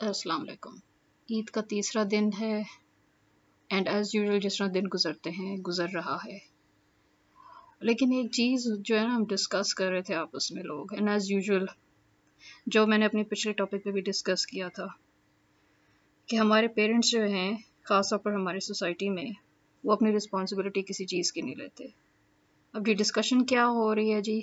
السلام علیکم۔ عید کا تیسرا دن ہے اینڈ ایز یوزول جس طرح دن گزرتے ہیں، گزر رہا ہے۔ لیکن ایک چیز جو ہے نا، ہم ڈسکس کر رہے تھے آپس میں لوگ اینڈ ایز یوزول جو میں نے اپنی پچھلے ٹاپک پہ بھی ڈسکس کیا تھا کہ ہمارے پیرنٹس جو ہیں خاص طور پر ہماری سوسائٹی میں، وہ اپنی رسپانسبلٹی کسی چیز کی نہیں لیتے۔ اب جی ڈسکشن کیا ہو رہی ہے جی؟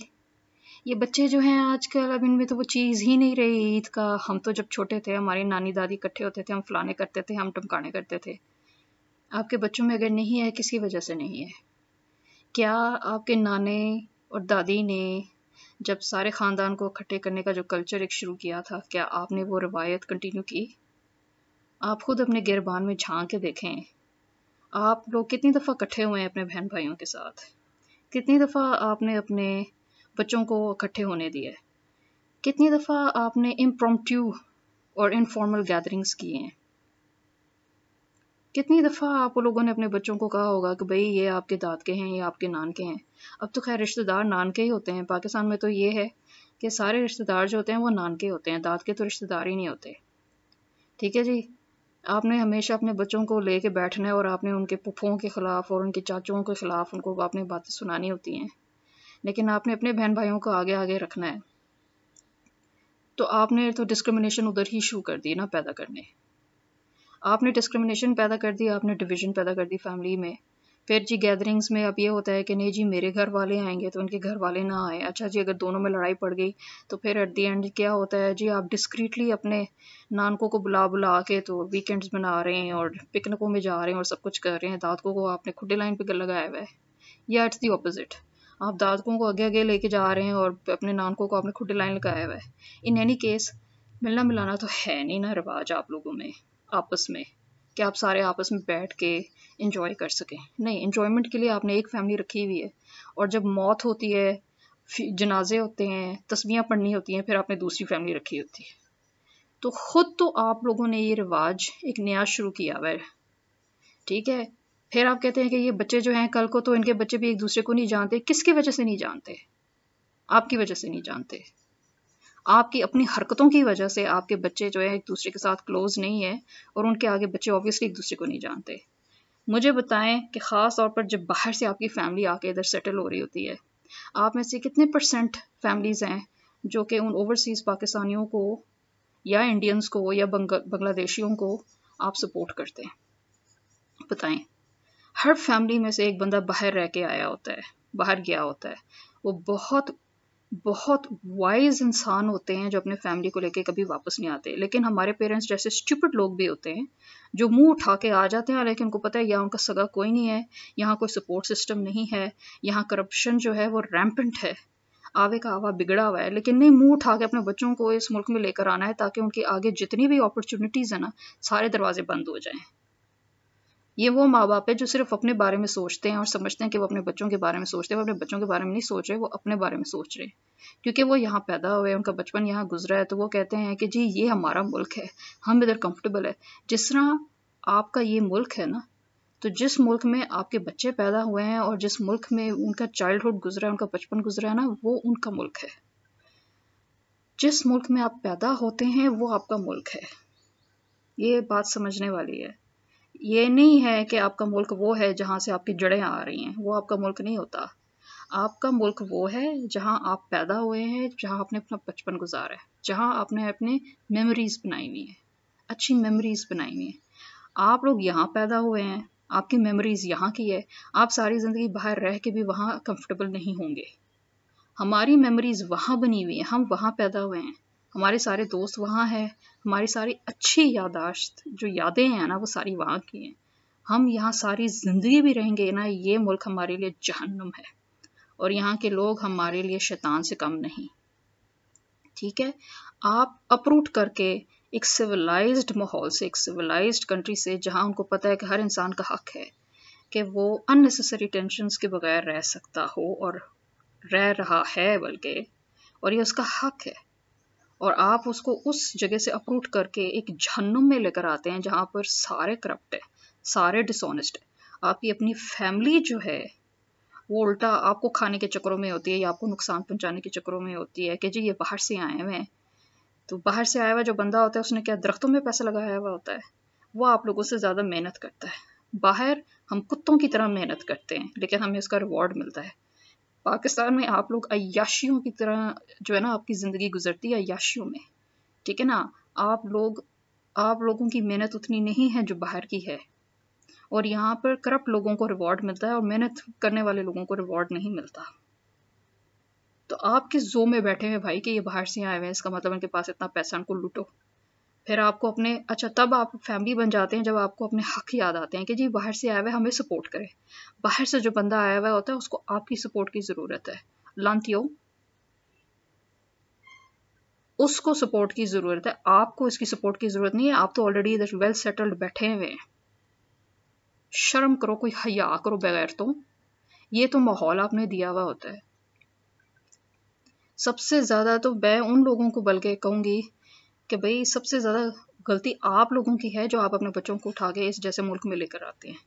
یہ بچے جو ہیں آج کل، اب ان میں تو وہ چیز ہی نہیں رہی۔ عید کا ہم تو جب چھوٹے تھے ہماری نانی دادی اکٹھے ہوتے تھے، ہم فلانے کرتے تھے، ہم ٹمکانے کرتے تھے۔ آپ کے بچوں میں اگر نہیں ہے کس کی وجہ سے نہیں ہے۔ کیا آپ کے نانے اور دادی نے جب سارے خاندان کو اکٹھے کرنے کا جو کلچر ایک شروع کیا تھا، کیا آپ نے وہ روایت کنٹینیو کی؟ آپ خود اپنے گربان میں جھانک کے دیکھیں۔ آپ لوگ کتنی دفعہ اکٹھے ہوئے ہیں اپنے بہن بھائیوں کے ساتھ؟ کتنی دفعہ آپ نے اپنے بچوں کو اکٹھے ہونے دیے۔ کتنی دفعہ آپ نے امپرومٹیو اور انفارمل گیدرنگس کیے ہیں۔ کتنی دفعہ آپ لوگوں نے اپنے بچوں کو کہا ہوگا کہ بھئی یہ آپ کے داد کے ہیں، یہ آپ کے نان کے ہیں۔ اب تو خیر رشتہ دار نان کے ہی ہوتے ہیں۔ پاکستان میں تو یہ ہے کہ سارے رشتہ دار جو ہوتے ہیں وہ نان کے ہوتے ہیں، داد کے تو رشتہ دار ہی نہیں ہوتے۔ ٹھیک ہے جی آپ نے ہمیشہ اپنے بچوں کو لے کے بیٹھنا ہے اور آپ نے ان کے پپھوں کے خلاف اور ان کے چاچوں کے خلاف ان کو اپنی باتیں سنانی ہوتی ہیں۔ لیکن آپ نے اپنے بہن بھائیوں کو آگے آگے رکھنا ہے۔ تو آپ نے تو ڈسکرمنیشن ادھر ہی شروع کر دی نا پیدا کرنے۔ آپ نے ڈسکرمنیشن پیدا کر دی، آپ نے ڈویژن پیدا کر دی فیملی میں۔ پھر جی گیدرنگس میں اب یہ ہوتا ہے کہ نہیں جی میرے گھر والے آئیں گے تو ان کے گھر والے نہ آئے اچھا جی اگر دونوں میں لڑائی پڑ گئی تو پھر ایٹ دی اینڈ کیا ہوتا ہے جی آپ ڈسکریٹلی اپنے نانکوں کو بلا بلا کے تو ویکینڈز بنا رہے ہیں اور پکنکوں میں جا رہے ہیں اور سب کچھ کر رہے ہیں۔ دادکوں کو آپ نے کھڈے لائن پہ لگایا ہوا ہے۔ یا اٹس دی اپوزٹ آپ دادکوں کو آگے آگے لے کے جا رہے ہیں اور اپنے نانکوں کو آپ نے کھڈے لائن لگایا ہوا ہے۔ ان اینی کیس ملنا ملانا تو ہے نہیں نا رواج آپ لوگوں میں، آپس میں، کہ آپ سارے آپس میں بیٹھ کے انجوائے کر سکیں۔ نہیں انجوائمنٹ کے لیے آپ نے ایک فیملی رکھی ہوئی ہے۔ اور جب موت ہوتی ہے جنازے ہوتے ہیں تصویاں پڑھنی ہوتی ہیں، پھر آپ نے دوسری فیملی رکھی ہوتی ہے۔ تو خود تو آپ لوگوں نے یہ رواج ایک نیا شروع کیا ہوا ہے۔ ٹھیک ہے؟ پھر آپ کہتے ہیں کہ یہ بچے جو ہیں کل کو تو ان کے بچے بھی ایک دوسرے کو نہیں جانتے، کس کی وجہ سے نہیں جانتے؟ آپ کی وجہ سے نہیں جانتے۔ آپ کی اپنی حرکتوں کی وجہ سے آپ کے بچے جو ہے ایک دوسرے کے ساتھ کلوز نہیں ہے اور ان کے آگے بچے آبویسلی ایک دوسرے کو نہیں جانتے۔ مجھے بتائیں کہ خاص طور پر جب باہر سے آپ کی فیملی آ کے ادھر سیٹل ہو رہی ہوتی ہے، آپ میں سے کتنے پرسنٹ فیملیز ہیں جو کہ ان اوورسیز پاکستانیوں کو یا انڈینس کو یا بنگلہ دیشیوں کو آپ سپورٹ کرتے ہیں؟ بتائیں۔ ہر فیملی میں سے ایک بندہ باہر رہ کے آیا ہوتا ہے، باہر گیا ہوتا ہے۔ وہ بہت بہت وائز انسان ہوتے ہیں جو اپنے فیملی کو لے کے کبھی واپس نہیں آتے۔ لیکن ہمارے پیرنٹس جیسے اسٹوپڈ لوگ بھی ہوتے ہیں، جو منہ اٹھا کے آ جاتے ہیں لیکن ان کو پتہ ہے یہاں ان کا سگا کوئی نہیں ہے، یہاں کوئی سپورٹ سسٹم نہیں ہے، یہاں کرپشن جو ہے وہ ریمپنٹ ہے۔ آوے کا آوا بگڑا ہوا ہے، لیکن نہیں، منہ اٹھا کے اپنے بچوں کو اس ملک میں لے کر آنا ہے تاکہ ان کے آگے جتنی بھی اپرچونیٹیز ہیں نا، سارے دروازے بند ہو جائیں۔ یہ وہ ماں باپ ہے جو صرف اپنے بارے میں سوچتے ہیں اور سمجھتے ہیں کہ وہ اپنے بچوں کے بارے میں سوچتے ہیں، وہ اپنے بچوں کے بارے میں نہیں سوچ رہے، وہ اپنے بارے میں سوچ رہے کیونکہ وہ یہاں پیدا ہوئے ان کا بچپن یہاں گزرا ہے، تو وہ کہتے ہیں کہ جی یہ ہمارا ملک ہے، ہم ادھر کمفرٹیبل ہے جس طرح آپ کا یہ ملک ہے نا، تو جس ملک میں آپ کے بچے پیدا ہوئے ہیں اور جس ملک میں ان کا چائلڈہڈ گزرا ہے، ان کا بچپن گزرا ہے نا، وہ ان کا ملک ہے۔ جس ملک میں آپ پیدا ہوتے ہیں، وہ آپ کا ملک ہے۔ یہ بات سمجھنے والی ہے۔ یہ نہیں ہے کہ آپ کا ملک وہ ہے جہاں سے آپ کی جڑیں آ رہی ہیں، وہ آپ کا ملک نہیں ہوتا۔ آپ کا ملک وہ ہے جہاں آپ پیدا ہوئے ہیں، جہاں آپ نے اپنا بچپن گزارا ہے، جہاں آپ نے اپنے میموریز بنائی ہوئی ہیں، اچھی میموریز بنائی ہوئی ہیں۔ آپ لوگ یہاں پیدا ہوئے ہیں، آپ کی میموریز یہاں کی ہے، آپ ساری زندگی باہر رہ کے بھی وہاں کمفرٹیبل نہیں ہوں گے۔ ہماری میموریز وہاں بنی ہوئی ہیں، ہم وہاں پیدا ہوئے ہیں۔ ہمارے سارے دوست وہاں ہیں، ہماری ساری اچھی یاداشت، جو یادیں ہیں نا، وہ ساری وہاں کی ہیں۔ ہم یہاں ساری زندگی بھی رہیں گے نا، یہ ملک ہمارے لیے جہنم ہے۔ اور یہاں کے لوگ ہمارے لیے شیطان سے کم نہیں۔ ٹھیک ہے؟ آپ اپروٹ کر کے ایک سویلائزڈ ماحول سے، ایک سویلائزڈ کنٹری سے، جہاں ان کو پتہ ہے کہ ہر انسان کا حق ہے، کہ وہ ان نیسسری ٹینشنس کے بغیر رہ سکتا ہو اور رہ رہا ہے، بلکہ، اور یہ اس کا حق ہے۔ اور آپ اس کو اس جگہ سے اپروٹ کر کے ایک جہنم میں لے کر آتے ہیں جہاں پر سارے کرپٹ ہے سارے ڈس آنےسٹ آپ کی اپنی فیملی جو ہے، وہ الٹا آپ کو کھانے کے چکروں میں ہوتی ہے یا آپ کو نقصان پہنچانے کے چکروں میں ہوتی ہے کہ جی یہ باہر سے آئے ہوئے ہیں۔ تو باہر سے آیا ہوا جو بندہ ہوتا ہے، اس نے کیا درختوں میں پیسہ لگایا ہوا ہوتا ہے؟ وہ آپ لوگوں سے زیادہ محنت کرتا ہے۔ باہر ہم کتوں کی طرح محنت کرتے ہیں، لیکن ہمیں اس کا ریوارڈ ملتا ہے۔ پاکستان میں آپ لوگ عیاشیوں کی طرح جو ہے نا آپ کی زندگی گزرتی ہے عیاشیوں میں، ٹھیک ہے نا؟ آپ لوگ، آپ لوگوں کی محنت اتنی نہیں ہے جو باہر کی ہے۔ اور یہاں پر کرپٹ لوگوں کو ریوارڈ ملتا ہے اور محنت کرنے والے لوگوں کو ریوارڈ نہیں ملتا۔ تو آپ کس زو میں بیٹھے ہوئے بھائی کہ یہ باہر سے آئے ہوئے ہیں؟ اس کا مطلب ان کے پاس اتنا پیسہ ان کو لوٹو۔ پھر آپ کو اپنے اچھا تب آپ فیملی بن جاتے ہیں جب آپ کو اپنے حق یاد آتے ہیں کہ جی باہر سے آئے ہوئے ہمیں سپورٹ کرے باہر سے جو بندہ آیا ہوا ہوتا ہے، اس کو آپ کی سپورٹ کی ضرورت ہے۔ لانتیو اس کو سپورٹ کی ضرورت ہے۔ آپ کو اس کی سپورٹ کی ضرورت نہیں ہے۔ آپ تو آلریڈی ادھر ویل سیٹلڈ بیٹھے ہوئے ہیں۔ شرم کرو، کوئی حیا کرو بغیر تو یہ تو ماحول آپ نے دیا ہوا ہوتا ہے۔ سب سے زیادہ تو میں ان لوگوں کو بلکہ کہوں گی کہ بھئی سب سے زیادہ غلطی آپ لوگوں کی ہے جو آپ اپنے بچوں کو اٹھا کے اس جیسے ملک میں لے کر آتے ہیں۔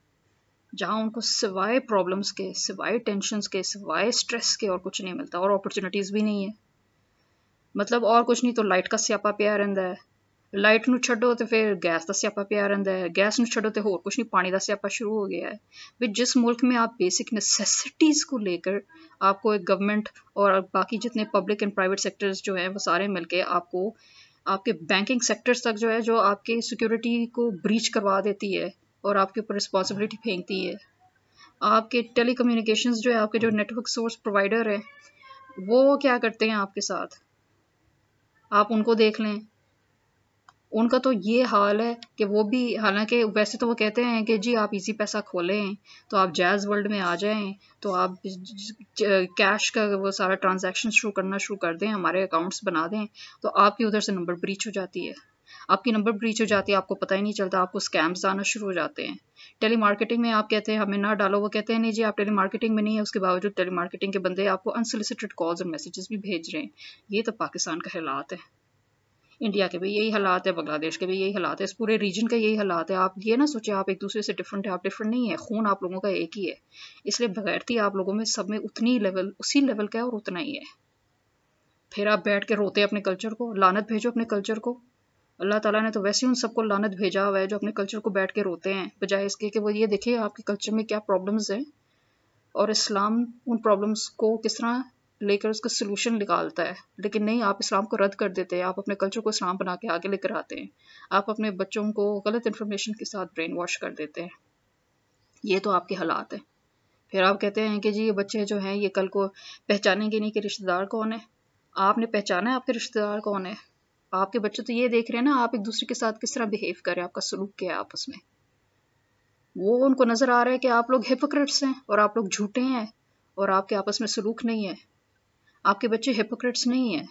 جہاں ان کو سوائے پرابلمس کے، سوائے ٹینشنس کے، سوائے اسٹریس کے اور کچھ نہیں ملتا اور اپرچونیٹیز بھی نہیں ہے مطلب اور کچھ نہیں تو لائٹ کا سیاپا پیا رہتا ہے۔ لائٹ نو چھڈو تو پھر گیس کا سیاپا پیا رہتا ہے۔ گیس نو چھڈو تو ہور کچھ نہیں، پانی کا سیاپا شروع ہو گیا ہے۔ بھائی جس ملک میں آپ بیسک نیسیسٹیز کو لے کر آپ کو ایک گورنمنٹ اور باقی جتنے پبلک اینڈ پرائیویٹ سیکٹرز جو ہیں وہ سارے مل کے آپ کے بینکنگ سیکٹرز تک جو ہے، جو آپ کے سیکورٹی کو بریچ کروا دیتی ہے اور آپ کے اوپر رسپانسبلٹی پھینکتی ہے۔ آپ کے ٹیلی کمیونیکیشنز جو ہے، آپ کے جو نیٹ ورک سورس پرووائڈر ہیں، وہ کیا کرتے ہیں آپ کے ساتھ؟ آپ ان کو دیکھ لیں۔ ان کا تو یہ حال ہے کہ وہ بھی، حالانکہ ویسے تو وہ کہتے ہیں کہ جی آپ ایزی پیسہ کھولیں، تو آپ جیز ورلڈ میں آ جائیں، تو آپ کیش کا وہ سارا ٹرانزیکشن شروع کرنا شروع کر دیں، ہمارے اکاؤنٹس بنا دیں، تو آپ کی ادھر سے نمبر بریچ ہو جاتی ہے۔ آپ کی نمبر بریچ ہو جاتی ہے، آپ کو پتہ ہی نہیں چلتا، آپ کو اسکیمس آنا شروع ہو جاتے ہیں۔ ٹیلی مارکیٹنگ میں آپ کہتے ہیں، ہمیں نہ ڈالو، وہ کہتے ہیں، نہیں جی آپ ٹیلی مارکیٹنگ میں نہیں ہے اس کے باوجود ٹیلی مارکیٹنگ کے بندے آپ کو انسولیسٹڈ کالز اور میسیجز بھی بھیج رہے ہیں۔ یہ تو پاکستان کا حالات ہے۔ انڈیا کے بھی یہی حالات ہے، بنگلہ دیش کے بھی یہی حالات ہے، اس پورے ریجن کا یہی حالات ہے آپ یہ نہ سوچے آپ ایک دوسرے سے ڈفرنٹ ہے آپ ڈفرنٹ نہیں ہے خون آپ لوگوں کا ایک ہی ہے۔ اس لیے بغیرتی آپ لوگوں میں سب میں اتنی لیول اسی لیول کا ہے اور اتنا ہی ہے۔ پھر آپ بیٹھ کے روتے اپنے کلچر کو لانت بھیجو اپنے کلچر کو۔ اللہ تعالیٰ نے تو ویسے ہی ان سب کو لانت بھیجا ہوا ہے جو اپنے کلچر کو بیٹھ کے روتے ہیں۔ بجائے اس کے کہ وہ یہ دیکھے آپ کے کلچر میں کیا پرابلمز ہیں اور اسلام ان پرابلمس کو کس طرح لے کر اس کا سلوشن نکالتا ہے۔ لیکن نہیں، آپ اسلام کو رد کر دیتے ہیں۔ آپ اپنے کلچر کو اسلام بنا کے آگے لے کر آتے ہیں۔ آپ اپنے بچوں کو غلط انفارمیشن کے ساتھ برین واش کر دیتے ہیں۔ یہ تو آپ کے حالات ہیں۔ پھر آپ کہتے ہیں کہ جی یہ بچے جو ہیں، یہ کل کو پہچانیں گے نہیں کہ رشتہ دار کون ہے۔ آپ نے پہچانا ہے آپ کے رشتہ دار کون ہے؟ آپ کے بچے تو یہ دیکھ رہے ہیں نا، آپ ایک دوسرے کے ساتھ کس طرح بہیو کریں آپ کا سلوک کیا ہے آپس میں؟ وہ ان کو نظر آ رہا ہے کہ آپ لوگ ہپوکریٹس ہیں اور آپ لوگ جھوٹے ہیں اور آپ کے آپس میں سلوک نہیں ہے۔ آپ کے بچے ہپوکریٹس نہیں ہیں۔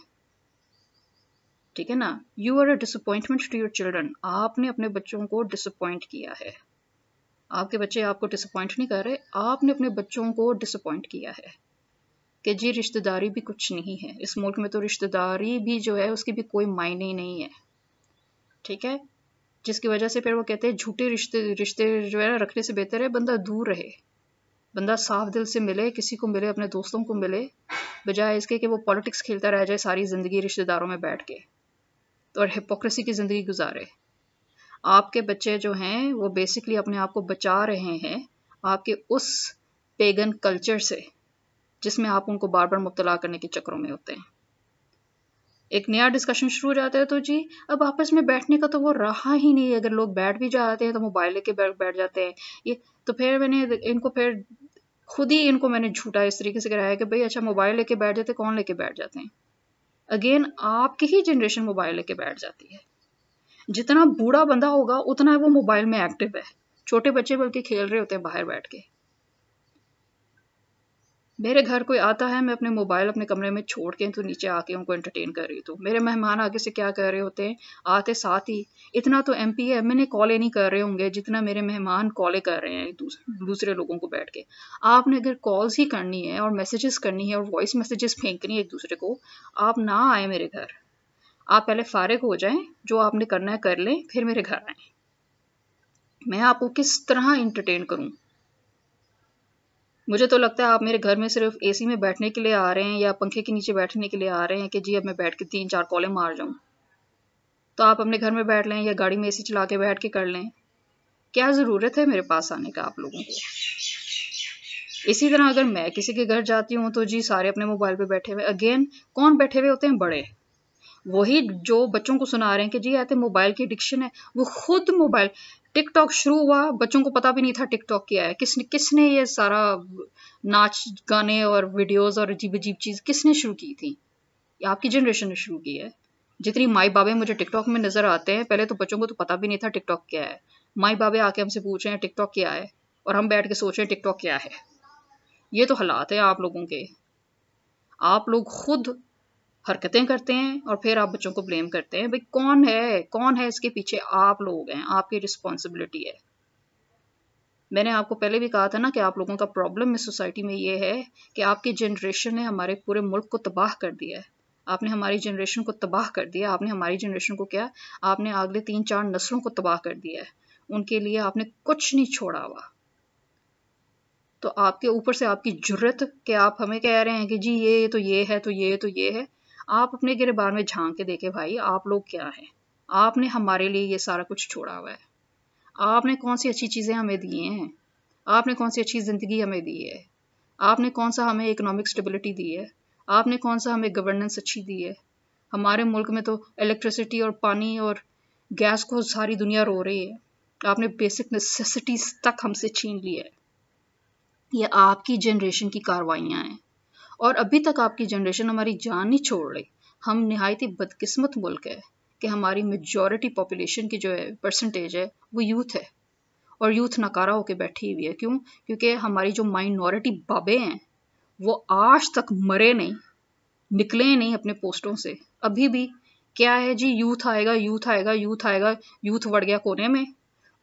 ٹھیک ہے نا؟ You are a disappointment to your children آپ نے اپنے بچوں کو ڈس اپوائنٹ کیا ہے۔ آپ کے بچے آپ کو ڈس اپوائنٹ نہیں کر رہے، آپ نے اپنے بچوں کو ڈس اپوائنٹ کیا ہے۔ کہ جی رشتہ داری بھی کچھ نہیں ہے۔ اس ملک میں تو رشتہ داری بھی جو ہے، اس کی بھی کوئی معنی نہیں ہے۔ ٹھیک ہے؟ جس کی وجہ سے پھر وہ کہتے ہیں، جھوٹے رشتے رشتے جو ہے رکھنے سے بہتر ہے، بندہ دور رہے۔ بندہ صاف دل سے ملے، کسی کو ملے، اپنے دوستوں کو ملے، بجائے اس کے کہ وہ پالیٹکس کھیلتا رہ جائے ساری زندگی رشتہ داروں میں بیٹھ کے اور ہپوکریسی کی زندگی گزارے۔ آپ کے بچے جو ہیں، وہ بیسکلی اپنے آپ کو بچا رہے ہیں آپ کے اس پیگن کلچر سے، جس میں آپ ان کو بار بار مبتلا کرنے کے چکروں میں ہوتے ہیں۔ ایک نیا ڈسکشن شروع ہو جاتا ہے تو جی اب آپس میں بیٹھنے کا تو وہ رہا ہی نہیں اگر لوگ بیٹھ بھی جاتے ہیں تو موبائل لے کے بیٹھ جاتے ہیں۔ یہ تو پھر میں نے ان کو پھر خود ہی ان کو میں نے جھوٹا اس طریقے سے کرایا کہ بھائی اچھا موبائل لے کے بیٹھ جاتے، کون لے کے بیٹھ جاتے ہیں؟ اگین آپ کی ہی جنریشن موبائل لے کے بیٹھ جاتی ہے۔ جتنا بوڑھا بندہ ہوگا، اتنا وہ موبائل میں ایکٹیو ہے۔ چھوٹے بچے بلکہ کھیل رہے ہوتے ہیں باہر بیٹھ کے۔ میرے گھر کوئی آتا ہے، میں اپنے موبائل اپنے کمرے میں چھوڑ کے تو نیچے آ کے ان کو انٹرٹین کر رہی ہوں۔ میرے مہمان آگے سے کیا کر رہے ہوتے ہیں؟ آتے ساتھ ہی۔ اتنا تو ایم پی ہے، میں نے کالیں نہیں کر رہے ہوں گے جتنا میرے مہمان کالیں کر رہے ہیں دوسرے لوگوں کو بیٹھ کے۔ آپ نے اگر کالز ہی کرنی ہے اور میسیجز کرنی ہے اور وائس میسیجز پھینکنی ہے ایک دوسرے کو، آپ نہ آئیں میرے گھر۔ آپ پہلے فارغ ہو جائیں، جو آپ نے کرنا ہے کر لیں، پھر میرے گھر آئیں۔ میں آپ کو کس طرح انٹرٹین کروں؟ مجھے تو لگتا ہے آپ میرے گھر میں صرف اے سی میں بیٹھنے کے لیے آ رہے ہیں یا پنکھے کے نیچے بیٹھنے کے لیے آ رہے ہیں کہ جی اب میں بیٹھ کے تین چار کالیں مار جاؤں۔ تو آپ اپنے گھر میں بیٹھ لیں یا گاڑی میں اے سی چلا کے بیٹھ کے کر لیں۔ کیا ضرورت ہے میرے پاس آنے کا آپ لوگوں کو؟ اسی طرح اگر میں کسی کے گھر جاتی ہوں تو جی سارے اپنے موبائل پہ بیٹھے ہوئے اگین کون بیٹھے ہوئے ہوتے ہیں؟ بڑے۔ وہی جو بچوں کو سنا رہے ہیں کہ جی آتے موبائل کی اڈکشن ہے، وہ خود موبائل ٹک ٹاک شروع ہوا، بچوں کو پتا بھی نہیں تھا ٹک ٹاک کیا ہے۔ کس نے کس نے یہ سارا ناچ، گانے اور ویڈیوز اور عجیب عجیب چیز کس نے شروع کی تھی؟ یہ آپ کی جنریشن نے شروع کی ہے۔ جتنی مائی بابے مجھے ٹک ٹاک میں نظر آتے ہیں، پہلے تو بچوں کو تو پتا بھی نہیں تھا ٹک ٹاک کیا ہے۔ مائی بابے آ کے ہم سے پوچھ رہے ہیں ٹک ٹاک کیا ہے؟ اور ہم بیٹھ کے سوچ رہے ہیں ٹک ٹاک کیا ہے۔ یہ تو حالات ہیں آپ لوگوں کے۔ آپ لوگ خود حرکتیں کرتے ہیں اور پھر آپ بچوں کو بلیم کرتے ہیں. بھائی کون ہے؟ کون ہے اس کے پیچھے آپ لوگ ہیں؟ آپ کی رسپانسبلٹی ہے. میں نے آپ کو پہلے بھی کہا تھا نا کہ آپ لوگوں کا پرابلم اس سوسائٹی میں یہ ہے کہ آپ کی جنریشن نے ہمارے پورے ملک کو تباہ کر دیا ہے. آپ نے ہماری جنریشن کو تباہ کر دیا. آپ نے ہماری جنریشن کو کیا؟ آپ نے اگلے تین چار نسلوں کو تباہ کر دیا ہے. ان کے لیے آپ نے کچھ نہیں چھوڑا ہوا. تو آپ کے اوپر سے آپ کی جرت کہ آپ ہمیں کہہ رہے ہیں کہ جی یہ تو یہ ہے، تو یہ تو یہ ہے. آپ اپنے گرے بار میں جھانک کے دیکھے، بھائی، آپ لوگ کیا ہیں؟ آپ نے ہمارے لیے یہ سارا کچھ چھوڑا ہوا ہے۔ آپ نے کون سی اچھی چیزیں ہمیں دی ہیں؟ آپ نے کون سی اچھی زندگی ہمیں دی ہے؟ آپ نے کون سا ہمیں اکنامک اسٹیبلٹی دی ہے؟ آپ نے کون سا ہمیں گورننس اچھی دی ہے؟ ہمارے ملک میں تو الیکٹریسٹی اور پانی اور گیس کو ساری دنیا رو رہی ہے۔ آپ نے بیسک نیسیسٹیز تک ہم سے چھین لی ہے۔ یہ آپ کی جنریشن کی کاروائیاں ہیں۔ اور ابھی تک آپ کی جنریشن ہماری جان نہیں چھوڑ رہی۔ ہم نہایت ہی بدقسمت ملک ہے کہ ہماری میجورٹی پاپولیشن کی جو ہے پرسنٹیج ہے وہ یوتھ ہے۔ اور یوتھ نکارا ہو کے بیٹھی ہوئی ہے۔ کیوں؟ کیونکہ ہماری جو مائنورٹی بابے ہیں وہ آج تک مرے نہیں، نکلے نہیں اپنے پوسٹوں سے۔ ابھی بھی کیا ہے جی یوتھ آئے گا یوتھ آئے گا یوتھ آئے گا یوتھ بڑھ گیا کونے میں۔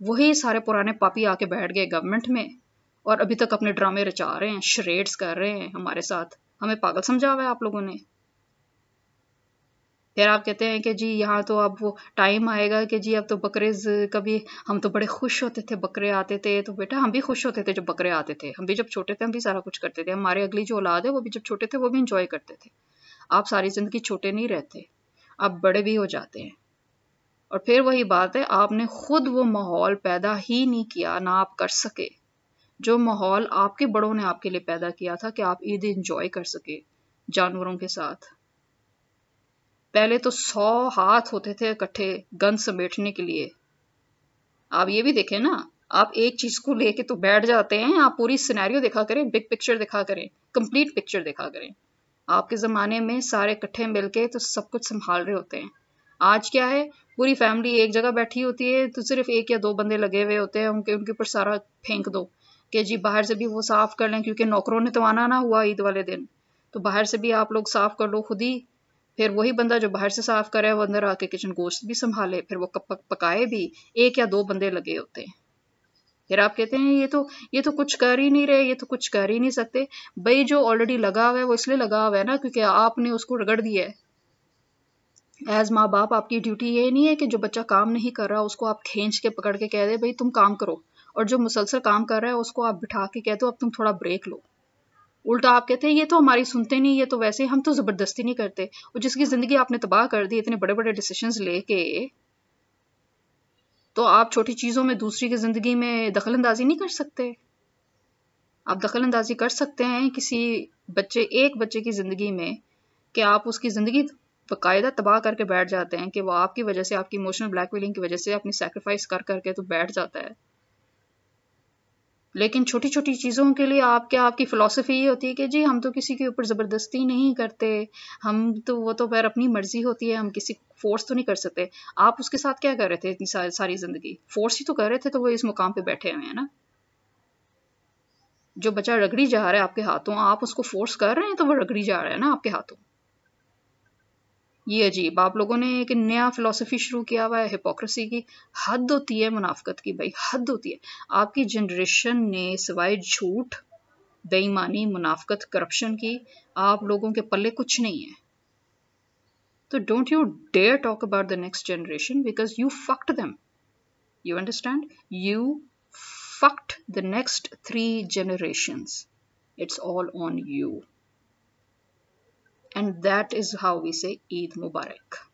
وہی سارے پرانے پاپی آ کے بیٹھ گئے گورنمنٹ میں۔ اور ابھی تک اپنے ڈرامے رچا رہے ہیں شریڈس کر رہے ہیں ہمارے ساتھ۔ ہمیں پاگل سمجھا ہوا ہے آپ لوگوں نے۔ پھر آپ کہتے ہیں کہ جی یہاں تو اب وہ ٹائم آئے گا کہ جی اب تو بکرے کبھی ہم تو بڑے خوش ہوتے تھے، بکرے آتے تھے۔ تو بیٹا، ہم بھی خوش ہوتے تھے جب بکرے آتے تھے۔ ہم بھی جب چھوٹے تھے، ہم بھی سارا کچھ کرتے تھے۔ ہمارے اگلی جو اولاد ہے، وہ بھی جب چھوٹے تھے، وہ بھی انجوائے کرتے تھے۔ آپ ساری زندگی چھوٹے نہیں رہتے۔ آپ بڑے بھی ہو جاتے ہیں۔ اور پھر وہی بات ہے، آپ نے خود وہ ماحول پیدا ہی نہیں کیا، نہ آپ کر سکے۔ جو ماحول آپ کے بڑوں نے آپ کے لیے پیدا کیا تھا کہ آپ عید انجوائے کر سکے جانوروں کے ساتھ۔ پہلے تو سو ہاتھ ہوتے تھے اکٹھے گن سمیٹنے کے لیے۔ آپ یہ بھی دیکھیں نا، آپ ایک چیز کو لے کے تو بیٹھ جاتے ہیں، آپ پوری سینیریو دیکھا کریں بگ پکچر دکھا کریں کمپلیٹ پکچر دکھا کریں۔ آپ کے زمانے میں سارے کٹھے مل کے تو سب کچھ سنبھال رہے ہوتے ہیں۔ آج کیا ہے، پوری فیملی ایک جگہ بیٹھی ہوتی ہے تو صرف ایک یا دو بندے لگے ہوئے ہوتے ہیں، ان کے ان کے اوپر سارا پھینک دو۔ کہ جی باہر سے بھی وہ صاف کر لیں کیونکہ نوکروں نے تو آنا نہ ہوا عید والے دن۔ تو باہر سے بھی آپ لوگ صاف کر لو خود ہی۔ پھر وہی بندہ جو باہر سے صاف کرے وہ اندر آ کے کچن گوشت بھی سنبھالے، پھر وہ پکائے بھی۔ ایک یا دو بندے لگے ہوتے ہیں۔ پھر آپ کہتے ہیں یہ تو یہ تو کچھ کر ہی نہیں رہے، یہ تو کچھ کر ہی نہیں سکتے۔ بھائی جو آلریڈی لگا ہوا ہے وہ اس لیے لگا ہوا ہے نا کیونکہ آپ نے اس کو رگڑ دیا ہے۔ ایز ماں باپ آپ کی ڈیوٹی یہ نہیں ہے کہ جو بچہ کام نہیں کر رہا اس کو آپ کھینچ کے پکڑ کے کہہ دے، بھائی تم کام کرو۔ اور جو مسلسل کام کر رہا ہے اس کو آپ بٹھا کے کہتے ہو اب تم تھوڑا بریک لو۔ الٹا آپ کہتے ہیں، یہ تو ہماری سنتے نہیں، یہ تو ویسے ہم تو زبردستی نہیں کرتے۔ اور جس کی زندگی آپ نے تباہ کر دی، اتنے بڑے بڑے ڈیسیشنز لے کے، تو آپ چھوٹی چیزوں میں دوسری کی زندگی میں دخل اندازی نہیں کر سکتے۔ آپ دخل اندازی کر سکتے ہیں کسی بچے، ایک بچے کی زندگی میں کہ آپ اس کی زندگی باقاعدہ تباہ کر کے بیٹھ جاتے ہیں کہ وہ آپ کی وجہ سے، آپ کی ایموشنل بلیک ویلنگ کی وجہ سے اپنی سیکریفائس کر کر کے تو بیٹھ جاتا ہے۔ لیکن چھوٹی چھوٹی چیزوں کے لیے آپ کیا آپ کی فلاسفی یہ ہوتی ہے کہ جی ہم تو کسی کے اوپر زبردستی نہیں کرتے، ہم تو وہ تو پھر اپنی مرضی ہوتی ہے، ہم کسی فورس تو نہیں کر سکتے۔ آپ اس کے ساتھ کیا کر رہے تھے اتنی ساری زندگی؟ فورس ہی تو کر رہے تھے تو وہ اس مقام پہ بیٹھے ہوئے ہیں نا۔ جو بچہ رگڑی جا رہا ہے آپ کے ہاتھوں، آپ اس کو فورس کر رہے ہیں تو وہ رگڑی جا رہا ہے نا آپ کے ہاتھوں۔ یہ عجیب، آپ لوگوں نے ایک نیا فلسفی شروع کیا ہوا ہے ہپوکریسی کی۔ حد ہوتی ہے منافقت کی بھائی، حد ہوتی ہے۔ آپ کی جنریشن نے سوائے جھوٹ بے ایمانی منافقت کرپشن کی آپ لوگوں کے پلے کچھ نہیں ہے۔ تو don't you dare talk about the next generation because you fucked them you understand you fucked the next three generations it's all on you and that is how we say Eid Mubarak.